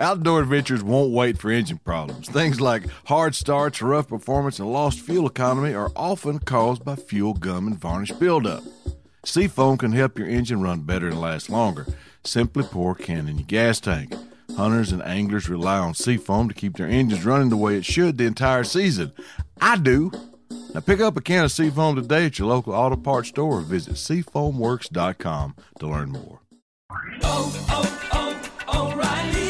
Outdoor adventures won't wait for engine problems. Things like hard starts, rough performance, and lost fuel economy are often caused by fuel gum and varnish buildup. Seafoam can help your engine run better and last longer. Simply pour a can in your gas tank. Hunters and anglers rely on Seafoam to keep their engines running the way it should the entire season. I do. Now pick up a can of Seafoam today at your local auto parts store or visit seafoamworks.com to learn more. Oh, oh, oh, O'Reilly!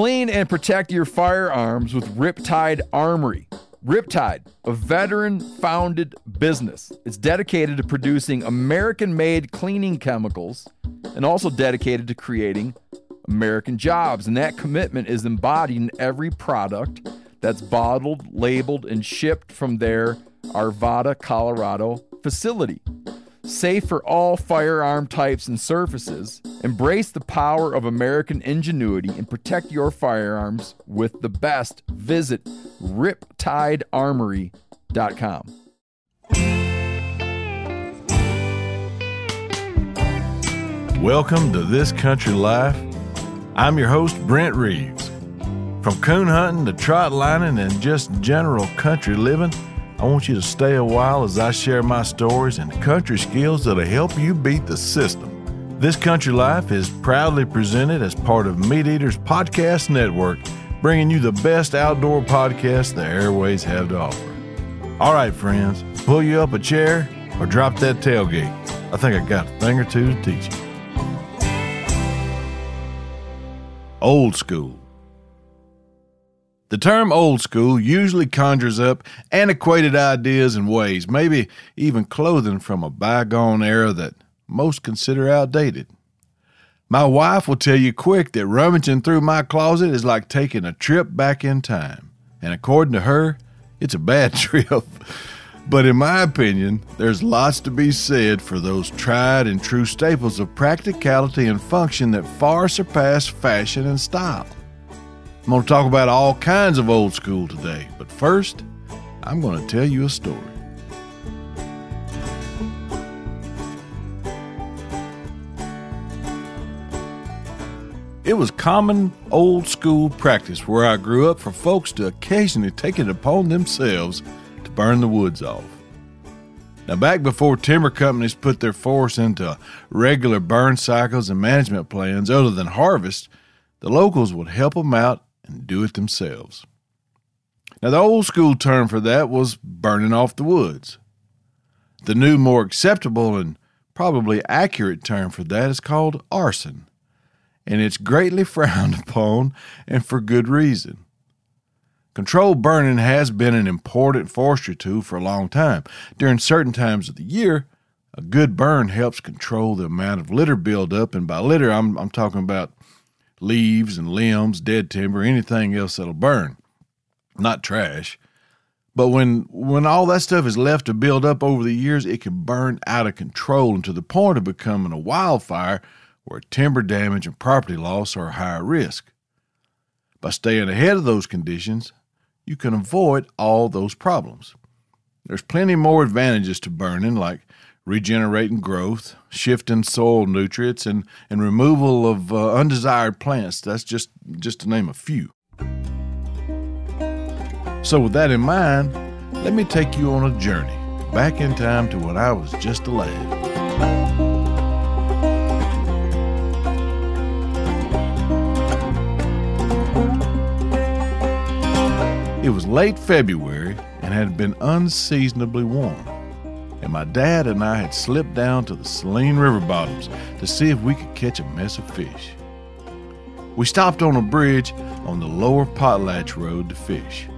Clean and protect your firearms with Riptide Armory. Riptide, a veteran founded business. It's dedicated to producing American made cleaning chemicals and also dedicated to creating American jobs. And that commitment is embodied in every product that's bottled, labeled, and shipped from their Arvada, Colorado facility. Safe for all firearm types and surfaces. Embrace the power of American ingenuity and protect your firearms with the best. Visit riptidearmory.com. Welcome to This Country Life. I'm your host, Brent Reeves. From coon hunting to trot lining and just general country living, I want you to stay a while as I share my stories and country skills that'll help you beat the system. This Country Life is proudly presented as part of MeatEater's Podcast Network, bringing you the best outdoor podcast the airways have to offer. All right, friends, pull you up a chair or drop that tailgate. I think I got a thing or two to teach you. Old school. The term old school usually conjures up antiquated ideas and ways, maybe even clothing from a bygone era that most consider outdated. My wife will tell you quick that rummaging through my closet is like taking a trip back in time. And according to her, it's a bad trip. But in my opinion, there's lots to be said for those tried and true staples of practicality and function that far surpass fashion and style. I'm going to talk about all kinds of old school today, but first, I'm going to tell you a story. It was common old school practice where I grew up for folks to occasionally take it upon themselves to burn the woods off. Now, back before timber companies put their force into regular burn cycles and management plans other than harvest, the locals would help them out and do it themselves. Now, the old school term for that was burning off the woods. The new, more acceptable and probably accurate term for that is called arson, and it's greatly frowned upon and for good reason. Controlled burning has been an important forestry tool for a long time. During certain times of the year, a good burn helps control the amount of litter buildup, and by litter, I'm, I'm talking about leaves and limbs, dead timber, anything else that'll burn, not trash. But when when all that stuff is left to build up over the years, it can burn out of control and to the point of becoming a wildfire where timber damage and property loss are a higher risk. By staying ahead of those conditions, you can avoid all those problems. There's plenty more advantages to burning, like regenerating growth, shifting soil nutrients, and, and removal of uh, undesired plants. That's just, just to name a few. So, with that in mind, let me take you on a journey back in time to when I was just a lad. It was late February and had been unseasonably warm and my dad and I had slipped down to the Saline River bottoms to see if we could catch a mess of fish. We stopped on a bridge on the lower Potlatch Road to fish.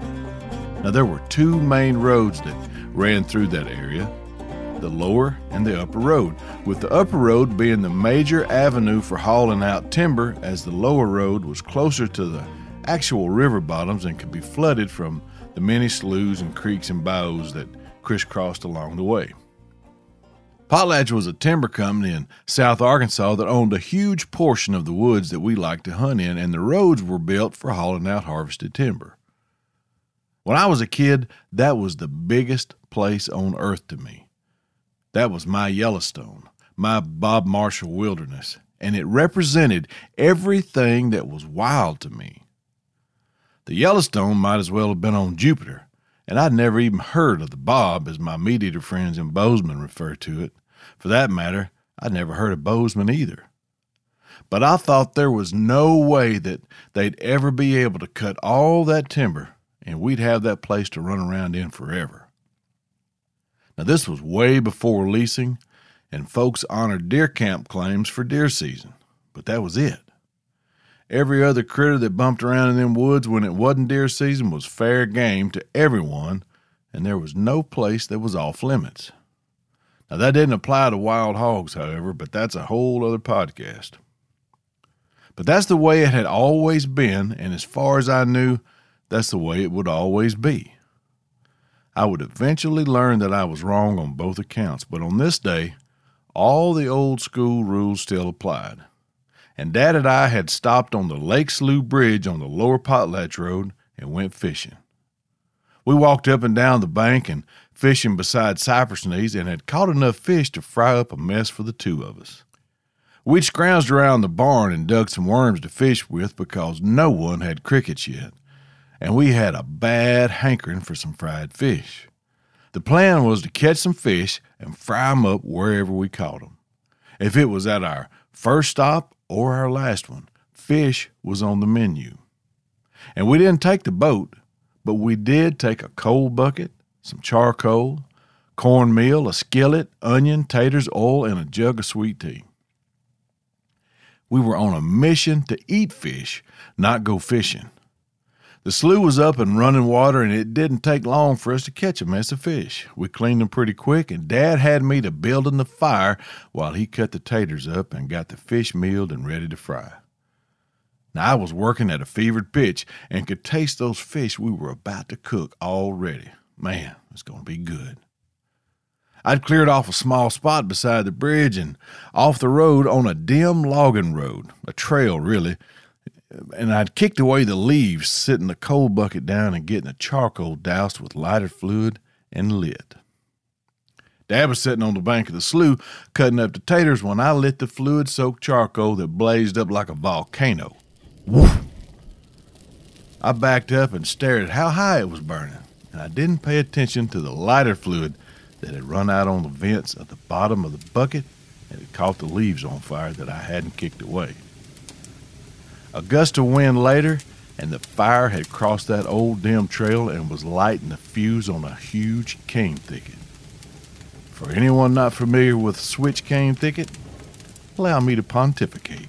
Now, there were two main roads that ran through that area the lower and the upper road, with the upper road being the major avenue for hauling out timber, as the lower road was closer to the actual river bottoms and could be flooded from the many sloughs and creeks and bayous that crisscrossed along the way. Potlatch was a timber company in South Arkansas that owned a huge portion of the woods that we liked to hunt in, and the roads were built for hauling out harvested timber. When I was a kid, that was the biggest place on earth to me. That was my Yellowstone, my Bob Marshall wilderness, and it represented everything that was wild to me. The Yellowstone might as well have been on Jupiter, and I'd never even heard of the Bob, as my MeatEater friends in Bozeman refer to it. For that matter, I'd never heard of Bozeman either. But I thought there was no way that they'd ever be able to cut all that timber and we'd have that place to run around in forever. Now, this was way before leasing, and folks honored deer camp claims for deer season, but that was it. Every other critter that bumped around in them woods when it wasn't deer season was fair game to everyone, and there was no place that was off limits. Now, that didn't apply to wild hogs, however, but that's a whole other podcast. But that's the way it had always been, and as far as I knew, that's the way it would always be. I would eventually learn that I was wrong on both accounts, but on this day, all the old school rules still applied. And Dad and I had stopped on the Lake Slough Bridge on the lower Potlatch Road and went fishing. We walked up and down the bank and fishing beside cypress knees and had caught enough fish to fry up a mess for the two of us. We'd scrounged around the barn and dug some worms to fish with because no one had crickets yet and we had a bad hankering for some fried fish. The plan was to catch some fish and fry fry 'em up wherever we caught caught 'em. If it was at our first stop or our last one, fish was on the menu. And we didn't take the boat, but we did take a coal bucket, some charcoal, cornmeal, a skillet, onion, taters, oil, and a jug of sweet tea. We were on a mission to eat fish, not go fishing. The slough was up and running water, and it didn't take long for us to catch a mess of fish. We cleaned them pretty quick, and Dad had me to building the fire while he cut the taters up and got the fish mealed and ready to fry. Now, I was working at a fevered pitch and could taste those fish we were about to cook already. Man, it's going to be good. I'd cleared off a small spot beside the bridge and off the road on a dim logging road, a trail really, and I'd kicked away the leaves, sitting the coal bucket down and getting the charcoal doused with lighter fluid and lit. Dad was sitting on the bank of the slough cutting up the taters when I lit the fluid soaked charcoal that blazed up like a volcano. Woof! I backed up and stared at how high it was burning, and I didn't pay attention to the lighter fluid that had run out on the vents at the bottom of the bucket and had caught the leaves on fire that I hadn't kicked away. A gust of wind later, and the fire had crossed that old dim trail and was lighting the fuse on a huge cane thicket. For anyone not familiar with switch cane thicket, allow me to pontificate.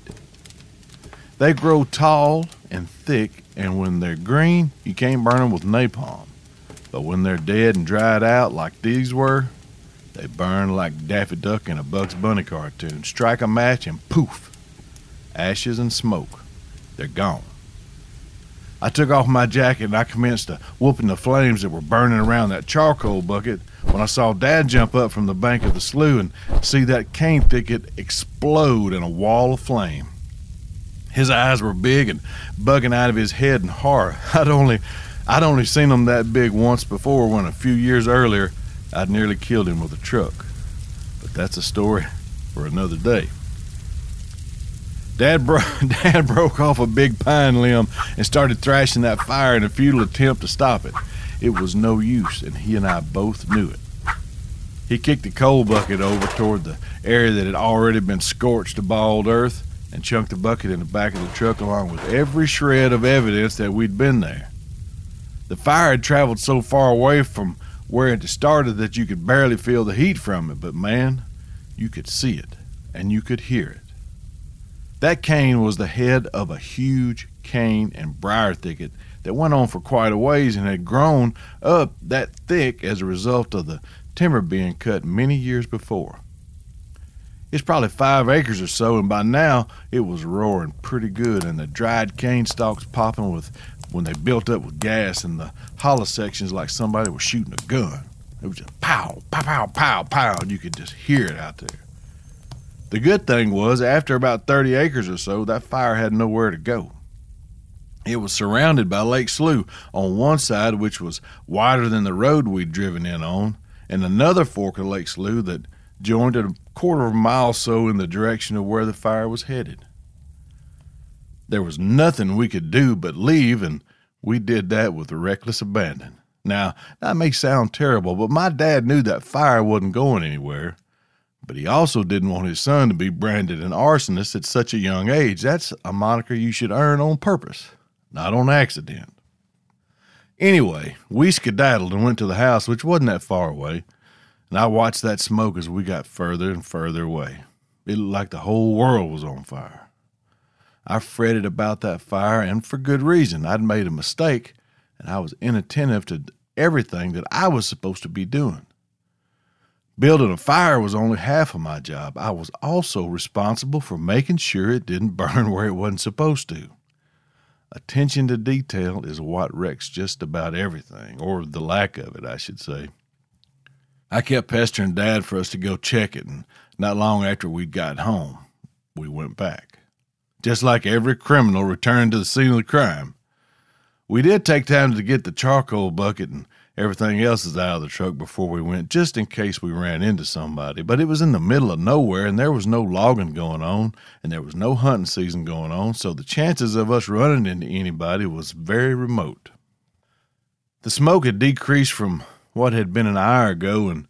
They grow tall and thick, and when they're green, you can't burn them with napalm. But when they're dead and dried out like these were, they burn like Daffy Duck in a Bugs Bunny cartoon. Strike a match and poof, ashes and smoke they're gone. I took off my jacket and I commenced to whooping the flames that were burning around that charcoal bucket when I saw Dad jump up from the bank of the slough and see that cane thicket explode in a wall of flame. His eyes were big and bugging out of his head in horror. I'd only I'd only seen him that big once before when a few years earlier I'd nearly killed him with a truck. But that's a story for another day. Dad, bro- Dad broke off a big pine limb and started thrashing that fire in a futile attempt to stop it. It was no use, and he and I both knew it. He kicked the coal bucket over toward the area that had already been scorched to bald earth and chunked the bucket in the back of the truck along with every shred of evidence that we'd been there. The fire had traveled so far away from where it started that you could barely feel the heat from it, but man, you could see it and you could hear it. That cane was the head of a huge cane and briar thicket that went on for quite a ways and had grown up that thick as a result of the timber being cut many years before. It's probably five acres or so, and by now it was roaring pretty good, and the dried cane stalks popping with when they built up with gas, in the hollow sections like somebody was shooting a gun. It was just pow, pow, pow, pow, pow, and you could just hear it out there. The good thing was, after about 30 acres or so, that fire had nowhere to go. It was surrounded by Lake Slough on one side, which was wider than the road we'd driven in on, and another fork of Lake Slough that joined it a quarter of a mile or so in the direction of where the fire was headed. There was nothing we could do but leave, and we did that with reckless abandon. Now, that may sound terrible, but my dad knew that fire wasn't going anywhere. But he also didn't want his son to be branded an arsonist at such a young age. That's a moniker you should earn on purpose, not on accident. Anyway, we skedaddled and went to the house, which wasn't that far away, and I watched that smoke as we got further and further away. It looked like the whole world was on fire. I fretted about that fire, and for good reason. I'd made a mistake, and I was inattentive to everything that I was supposed to be doing. Building a fire was only half of my job. I was also responsible for making sure it didn't burn where it wasn't supposed to. Attention to detail is what wrecks just about everything, or the lack of it, I should say. I kept pestering Dad for us to go check it, and not long after we'd got home, we went back. Just like every criminal returned to the scene of the crime. We did take time to get the charcoal bucket and everything else is out of the truck before we went, just in case we ran into somebody. But it was in the middle of nowhere, and there was no logging going on, and there was no hunting season going on, so the chances of us running into anybody was very remote. The smoke had decreased from what had been an hour ago, and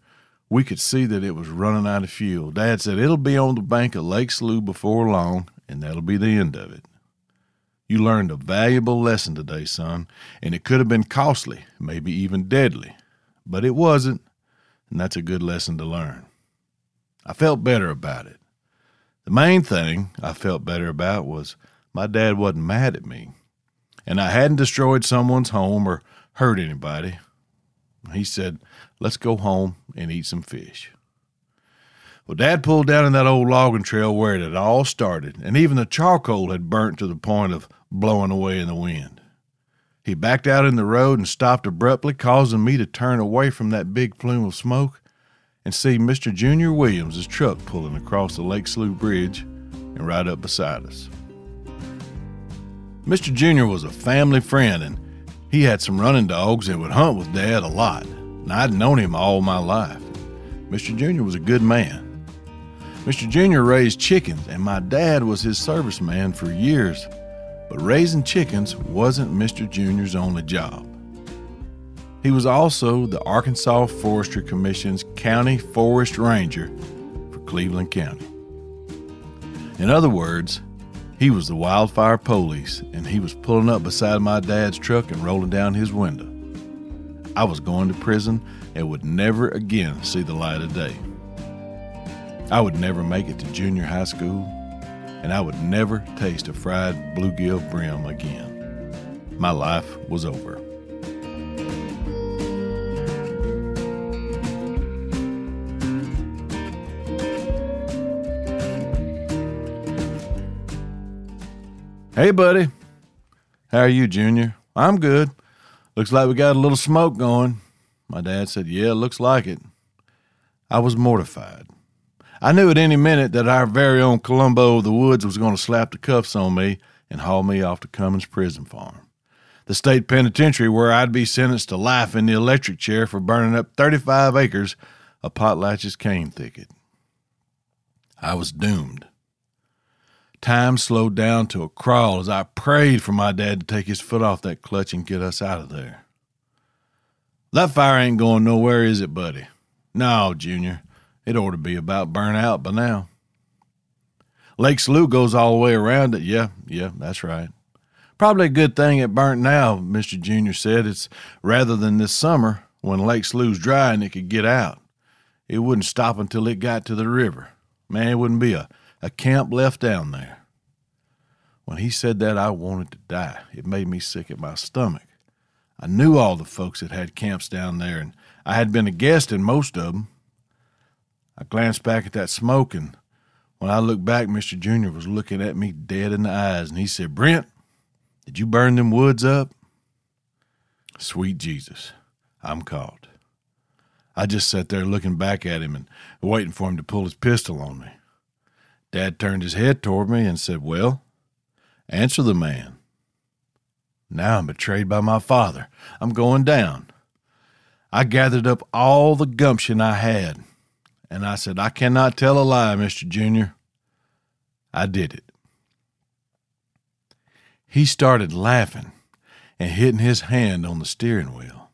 we could see that it was running out of fuel. Dad said it'll be on the bank of Lake Slough before long, and that'll be the end of it. You learned a valuable lesson today, son, and it could have been costly, maybe even deadly, but it wasn't, and that's a good lesson to learn. I felt better about it. The main thing I felt better about was my dad wasn't mad at me, and I hadn't destroyed someone's home or hurt anybody. He said, Let's go home and eat some fish. Well, Dad pulled down in that old logging trail where it had all started, and even the charcoal had burnt to the point of blowing away in the wind. He backed out in the road and stopped abruptly, causing me to turn away from that big plume of smoke and see Mr. Junior Williams' truck pulling across the Lake Slough Bridge and right up beside us. Mr. Junior was a family friend, and he had some running dogs and would hunt with Dad a lot. And I'd known him all my life. Mr. Junior was a good man. Mr. Junior raised chickens, and my dad was his serviceman for years. But raising chickens wasn't Mr. Junior's only job. He was also the Arkansas Forestry Commission's County Forest Ranger for Cleveland County. In other words, he was the wildfire police, and he was pulling up beside my dad's truck and rolling down his window. I was going to prison and would never again see the light of day. I would never make it to junior high school, and I would never taste a fried bluegill brim again. My life was over. Hey, buddy. How are you, Junior? I'm good. Looks like we got a little smoke going. My dad said, Yeah, looks like it. I was mortified. I knew at any minute that our very own Columbo of the Woods was going to slap the cuffs on me and haul me off to Cummins Prison Farm, the state penitentiary where I'd be sentenced to life in the electric chair for burning up 35 acres of Potlatch's cane thicket. I was doomed. Time slowed down to a crawl as I prayed for my dad to take his foot off that clutch and get us out of there. That fire ain't going nowhere, is it, buddy? No, Junior. It ought to be about burnt out by now. Lake Slough goes all the way around it. Yeah, yeah, that's right. Probably a good thing it burnt now, Mr. Junior said. It's rather than this summer when Lake Slough's dry and it could get out. It wouldn't stop until it got to the river. Man, it wouldn't be a a camp left down there. When he said that, I wanted to die. It made me sick at my stomach. I knew all the folks that had camps down there, and I had been a guest in most of them. I glanced back at that smoke and When I looked back, Mr. Junior was looking at me dead in the eyes, and he said, Brent, did you burn them woods up? Sweet Jesus, I'm caught. I just sat there looking back at him and waiting for him to pull his pistol on me. Dad turned his head toward me and said, Well, answer the man. Now I'm betrayed by my father. I'm going down. I gathered up all the gumption I had, and I said, I cannot tell a lie, Mr. Junior. I did it. He started laughing and hitting his hand on the steering wheel.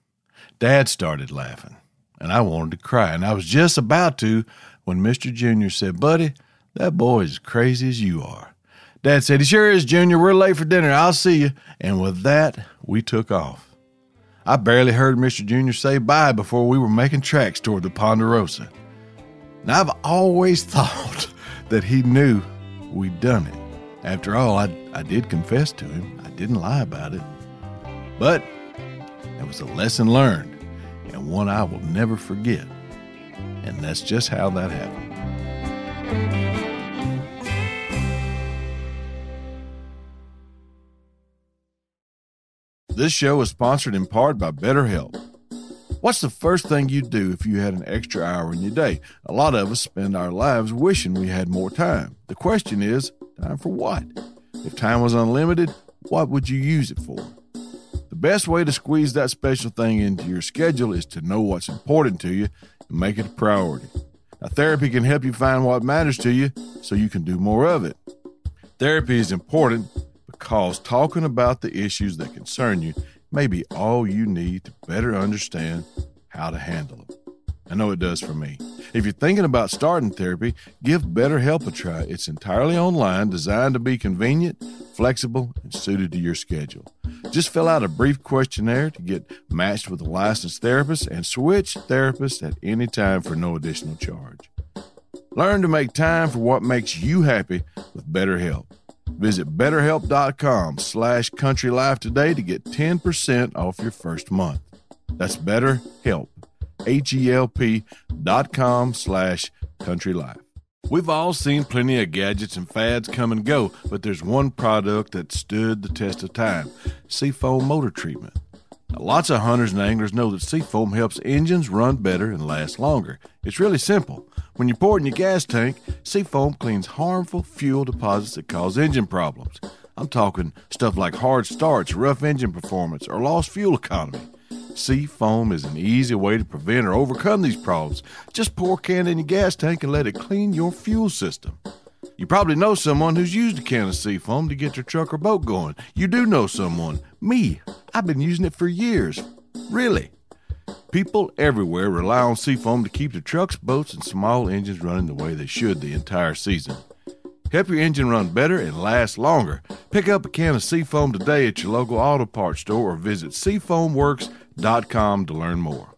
Dad started laughing, and I wanted to cry, and I was just about to when Mr. Junior said, Buddy, that boy is crazy as you are. Dad said, He sure is, Junior. We're late for dinner. I'll see you. And with that, we took off. I barely heard Mr. Junior say bye before we were making tracks toward the Ponderosa. Now, I've always thought that he knew we'd done it. After all, I, I did confess to him. I didn't lie about it. But it was a lesson learned and one I will never forget. And that's just how that happened. This show is sponsored in part by BetterHelp. What's the first thing you'd do if you had an extra hour in your day? A lot of us spend our lives wishing we had more time. The question is, time for what? If time was unlimited, what would you use it for? The best way to squeeze that special thing into your schedule is to know what's important to you and make it a priority. Now, therapy can help you find what matters to you so you can do more of it. Therapy is important because talking about the issues that concern you may be all you need to better understand how to handle them. I know it does for me. If you're thinking about starting therapy, give BetterHelp a try. It's entirely online, designed to be convenient, flexible, and suited to your schedule. Just fill out a brief questionnaire to get matched with a licensed therapist and switch therapists at any time for no additional charge. Learn to make time for what makes you happy with BetterHelp. Visit betterhelp.com slash countrylife today to get 10% off your first month. That's BetterHelp, H-E-L-P dot com slash countrylife. We've all seen plenty of gadgets and fads come and go, but there's one product that stood the test of time Seafoam Motor Treatment. Now, lots of hunters and anglers know that Seafoam helps engines run better and last longer. It's really simple. When you pour it in your gas tank, Seafoam cleans harmful fuel deposits that cause engine problems. I'm talking stuff like hard starts, rough engine performance, or lost fuel economy. Seafoam is an easy way to prevent or overcome these problems. Just pour a can in your gas tank and let it clean your fuel system. You probably know someone who's used a can of Seafoam to get their truck or boat going. You do know someone. Me. I've been using it for years. Really. People everywhere rely on Seafoam to keep their trucks, boats, and small engines running the way they should the entire season. Help your engine run better and last longer. Pick up a can of Seafoam today at your local auto parts store or visit seafoamworks.com to learn more.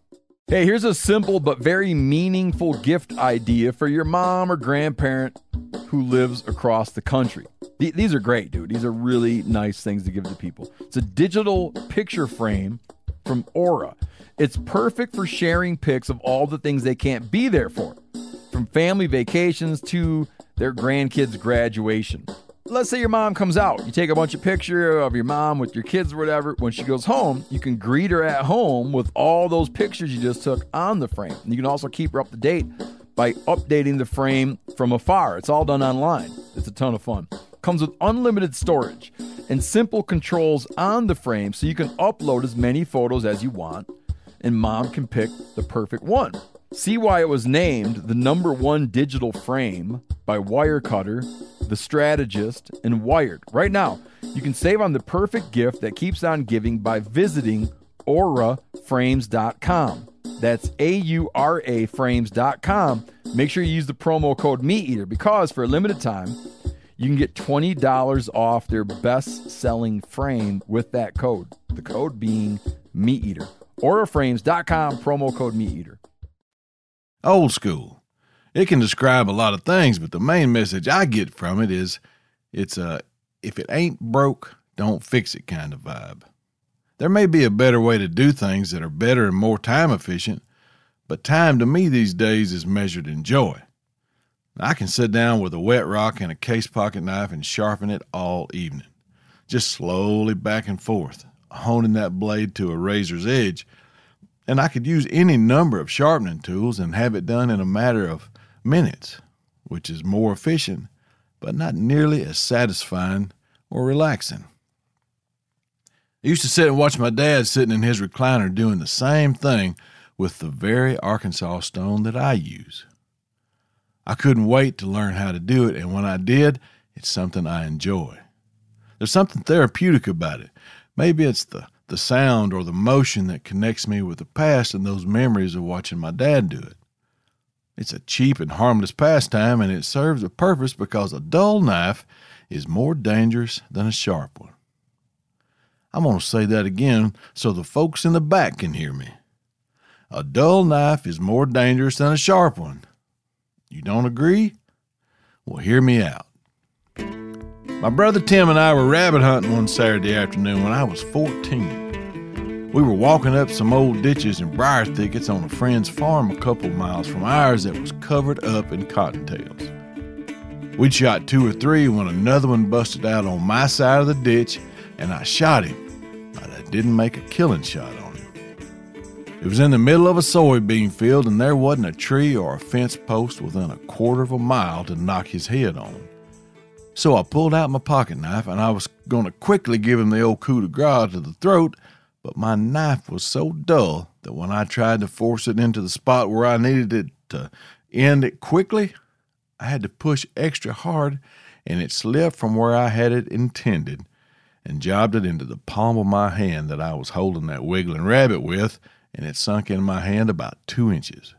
Hey, here's a simple but very meaningful gift idea for your mom or grandparent who lives across the country. These are great, dude. These are really nice things to give to people. It's a digital picture frame from Aura. It's perfect for sharing pics of all the things they can't be there for, from family vacations to their grandkids' graduation. Let's say your mom comes out. You take a bunch of pictures of your mom with your kids or whatever. When she goes home, you can greet her at home with all those pictures you just took on the frame. And you can also keep her up to date by updating the frame from afar. It's all done online. It's a ton of fun. Comes with unlimited storage and simple controls on the frame so you can upload as many photos as you want and mom can pick the perfect one. See why it was named the number one digital frame by Wirecutter, The Strategist, and Wired. Right now, you can save on the perfect gift that keeps on giving by visiting auraframes.com. That's A U R A frames.com. Make sure you use the promo code MeatEater because for a limited time, you can get $20 off their best selling frame with that code. The code being MeatEater. Auraframes.com, promo code MeatEater. Old school. It can describe a lot of things, but the main message I get from it is it's a if it ain't broke, don't fix it kind of vibe. There may be a better way to do things that are better and more time efficient, but time to me these days is measured in joy. I can sit down with a whet rock and a case pocket knife and sharpen it all evening, just slowly back and forth, honing that blade to a razor's edge. And I could use any number of sharpening tools and have it done in a matter of minutes, which is more efficient, but not nearly as satisfying or relaxing. I used to sit and watch my dad sitting in his recliner doing the same thing with the very Arkansas stone that I use. I couldn't wait to learn how to do it, and when I did, it's something I enjoy. There's something therapeutic about it. Maybe it's the, the sound or the motion that connects me with the past and those memories of watching my dad do it. It's a cheap and harmless pastime, and it serves a purpose because a dull knife is more dangerous than a sharp one. I'm going to say that again so the folks in the back can hear me. A dull knife is more dangerous than a sharp one. You don't agree? Well, hear me out. My brother Tim and I were rabbit hunting one Saturday afternoon when I was 14. We were walking up some old ditches and briar thickets on a friend's farm a couple miles from ours that was covered up in cottontails. We'd shot two or three when another one busted out on my side of the ditch, and I shot him, but I didn't make a killing shot. It was in the middle of a soybean field, and there wasn't a tree or a fence post within a quarter of a mile to knock his head on. So I pulled out my pocket knife, and I was going to quickly give him the old coup de grace to the throat, but my knife was so dull that when I tried to force it into the spot where I needed it to end it quickly, I had to push extra hard, and it slipped from where I had it intended and jobbed it into the palm of my hand that I was holding that wiggling rabbit with, and it sunk in my hand about two inches.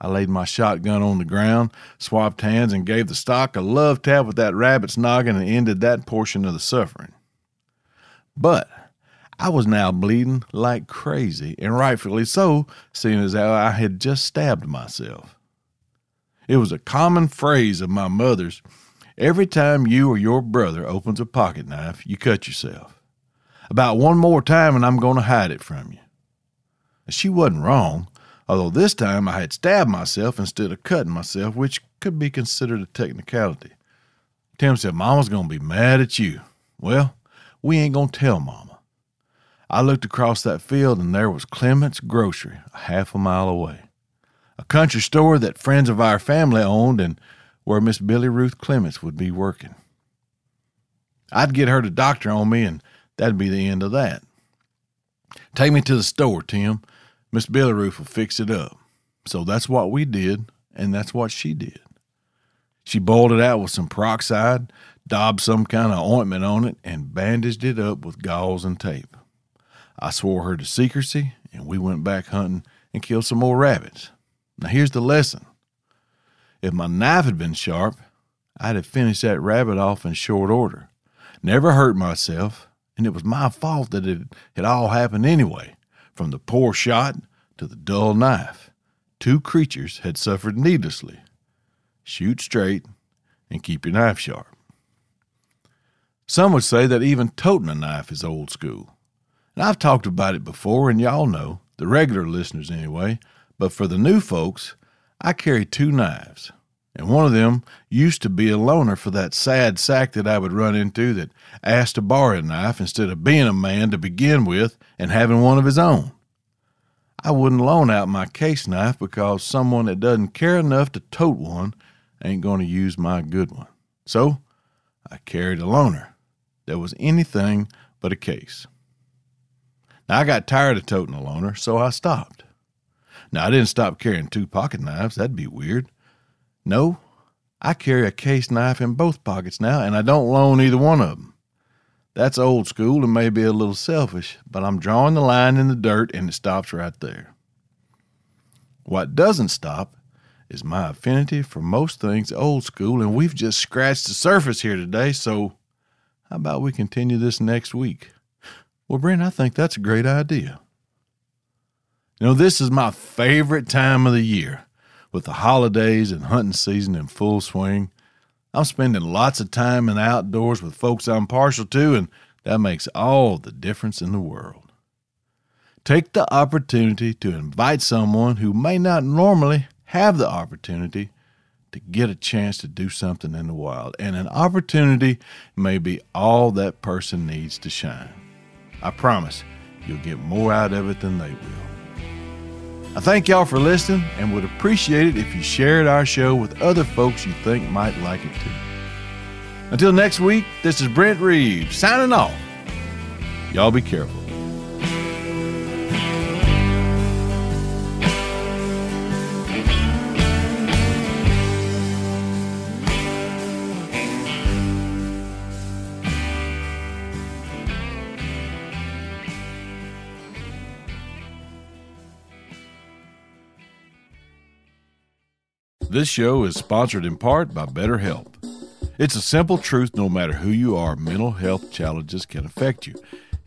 I laid my shotgun on the ground, swapped hands, and gave the stock a love tap with that rabbit's noggin and ended that portion of the suffering. But I was now bleeding like crazy, and rightfully so, seeing as how I had just stabbed myself. It was a common phrase of my mother's every time you or your brother opens a pocket knife, you cut yourself. About one more time, and I'm going to hide it from you. She wasn't wrong, although this time I had stabbed myself instead of cutting myself, which could be considered a technicality. Tim said, Mama's going to be mad at you. Well, we ain't going to tell Mama. I looked across that field, and there was Clement's Grocery a half a mile away a country store that friends of our family owned and where Miss Billy Ruth Clements would be working. I'd get her to doctor on me, and that'd be the end of that. Take me to the store, Tim. Miss Billy Ruth will fix it up. So that's what we did, and that's what she did. She boiled it out with some peroxide, daubed some kind of ointment on it, and bandaged it up with gauze and tape. I swore her to secrecy, and we went back hunting and killed some more rabbits. Now, here's the lesson if my knife had been sharp, I'd have finished that rabbit off in short order. Never hurt myself, and it was my fault that it had all happened anyway, from the poor shot to the dull knife. Two creatures had suffered needlessly. Shoot straight and keep your knife sharp. Some would say that even toting a knife is old school. And I've talked about it before, and y'all know, the regular listeners anyway, but for the new folks, I carry two knives. And one of them used to be a loaner for that sad sack that I would run into that asked to borrow a knife instead of being a man to begin with and having one of his own. I wouldn't loan out my case knife because someone that doesn't care enough to tote one ain't going to use my good one. So I carried a loaner that was anything but a case. Now I got tired of toting a loaner, so I stopped. Now, I didn't stop carrying two pocket knives. That'd be weird. No, I carry a case knife in both pockets now, and I don't loan either one of them. That's old school and maybe a little selfish, but I'm drawing the line in the dirt and it stops right there. What doesn't stop is my affinity for most things old school, and we've just scratched the surface here today, so how about we continue this next week? Well, Brent, I think that's a great idea. You know, this is my favorite time of the year with the holidays and hunting season in full swing. I'm spending lots of time in the outdoors with folks I'm partial to, and that makes all the difference in the world. Take the opportunity to invite someone who may not normally have the opportunity to get a chance to do something in the wild, and an opportunity may be all that person needs to shine. I promise you'll get more out of it than they will. I thank y'all for listening and would appreciate it if you shared our show with other folks you think might like it too. Until next week, this is Brent Reeves signing off. Y'all be careful. This show is sponsored in part by BetterHelp. It's a simple truth no matter who you are, mental health challenges can affect you,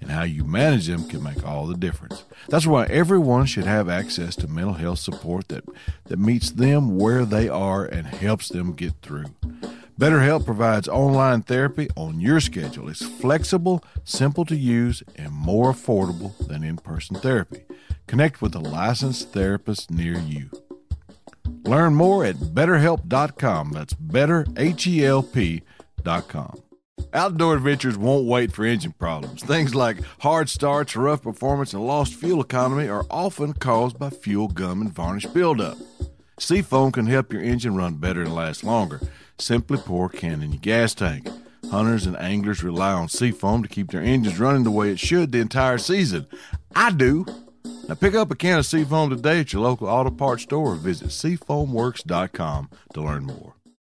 and how you manage them can make all the difference. That's why everyone should have access to mental health support that, that meets them where they are and helps them get through. BetterHelp provides online therapy on your schedule. It's flexible, simple to use, and more affordable than in person therapy. Connect with a licensed therapist near you. Learn more at betterhelp.com. That's better, H E L P.com. Outdoor adventures won't wait for engine problems. Things like hard starts, rough performance, and lost fuel economy are often caused by fuel gum and varnish buildup. Seafoam can help your engine run better and last longer. Simply pour can in your gas tank. Hunters and anglers rely on Seafoam to keep their engines running the way it should the entire season. I do. Now pick up a can of Seafoam today at your local auto parts store or visit seafoamworks.com to learn more.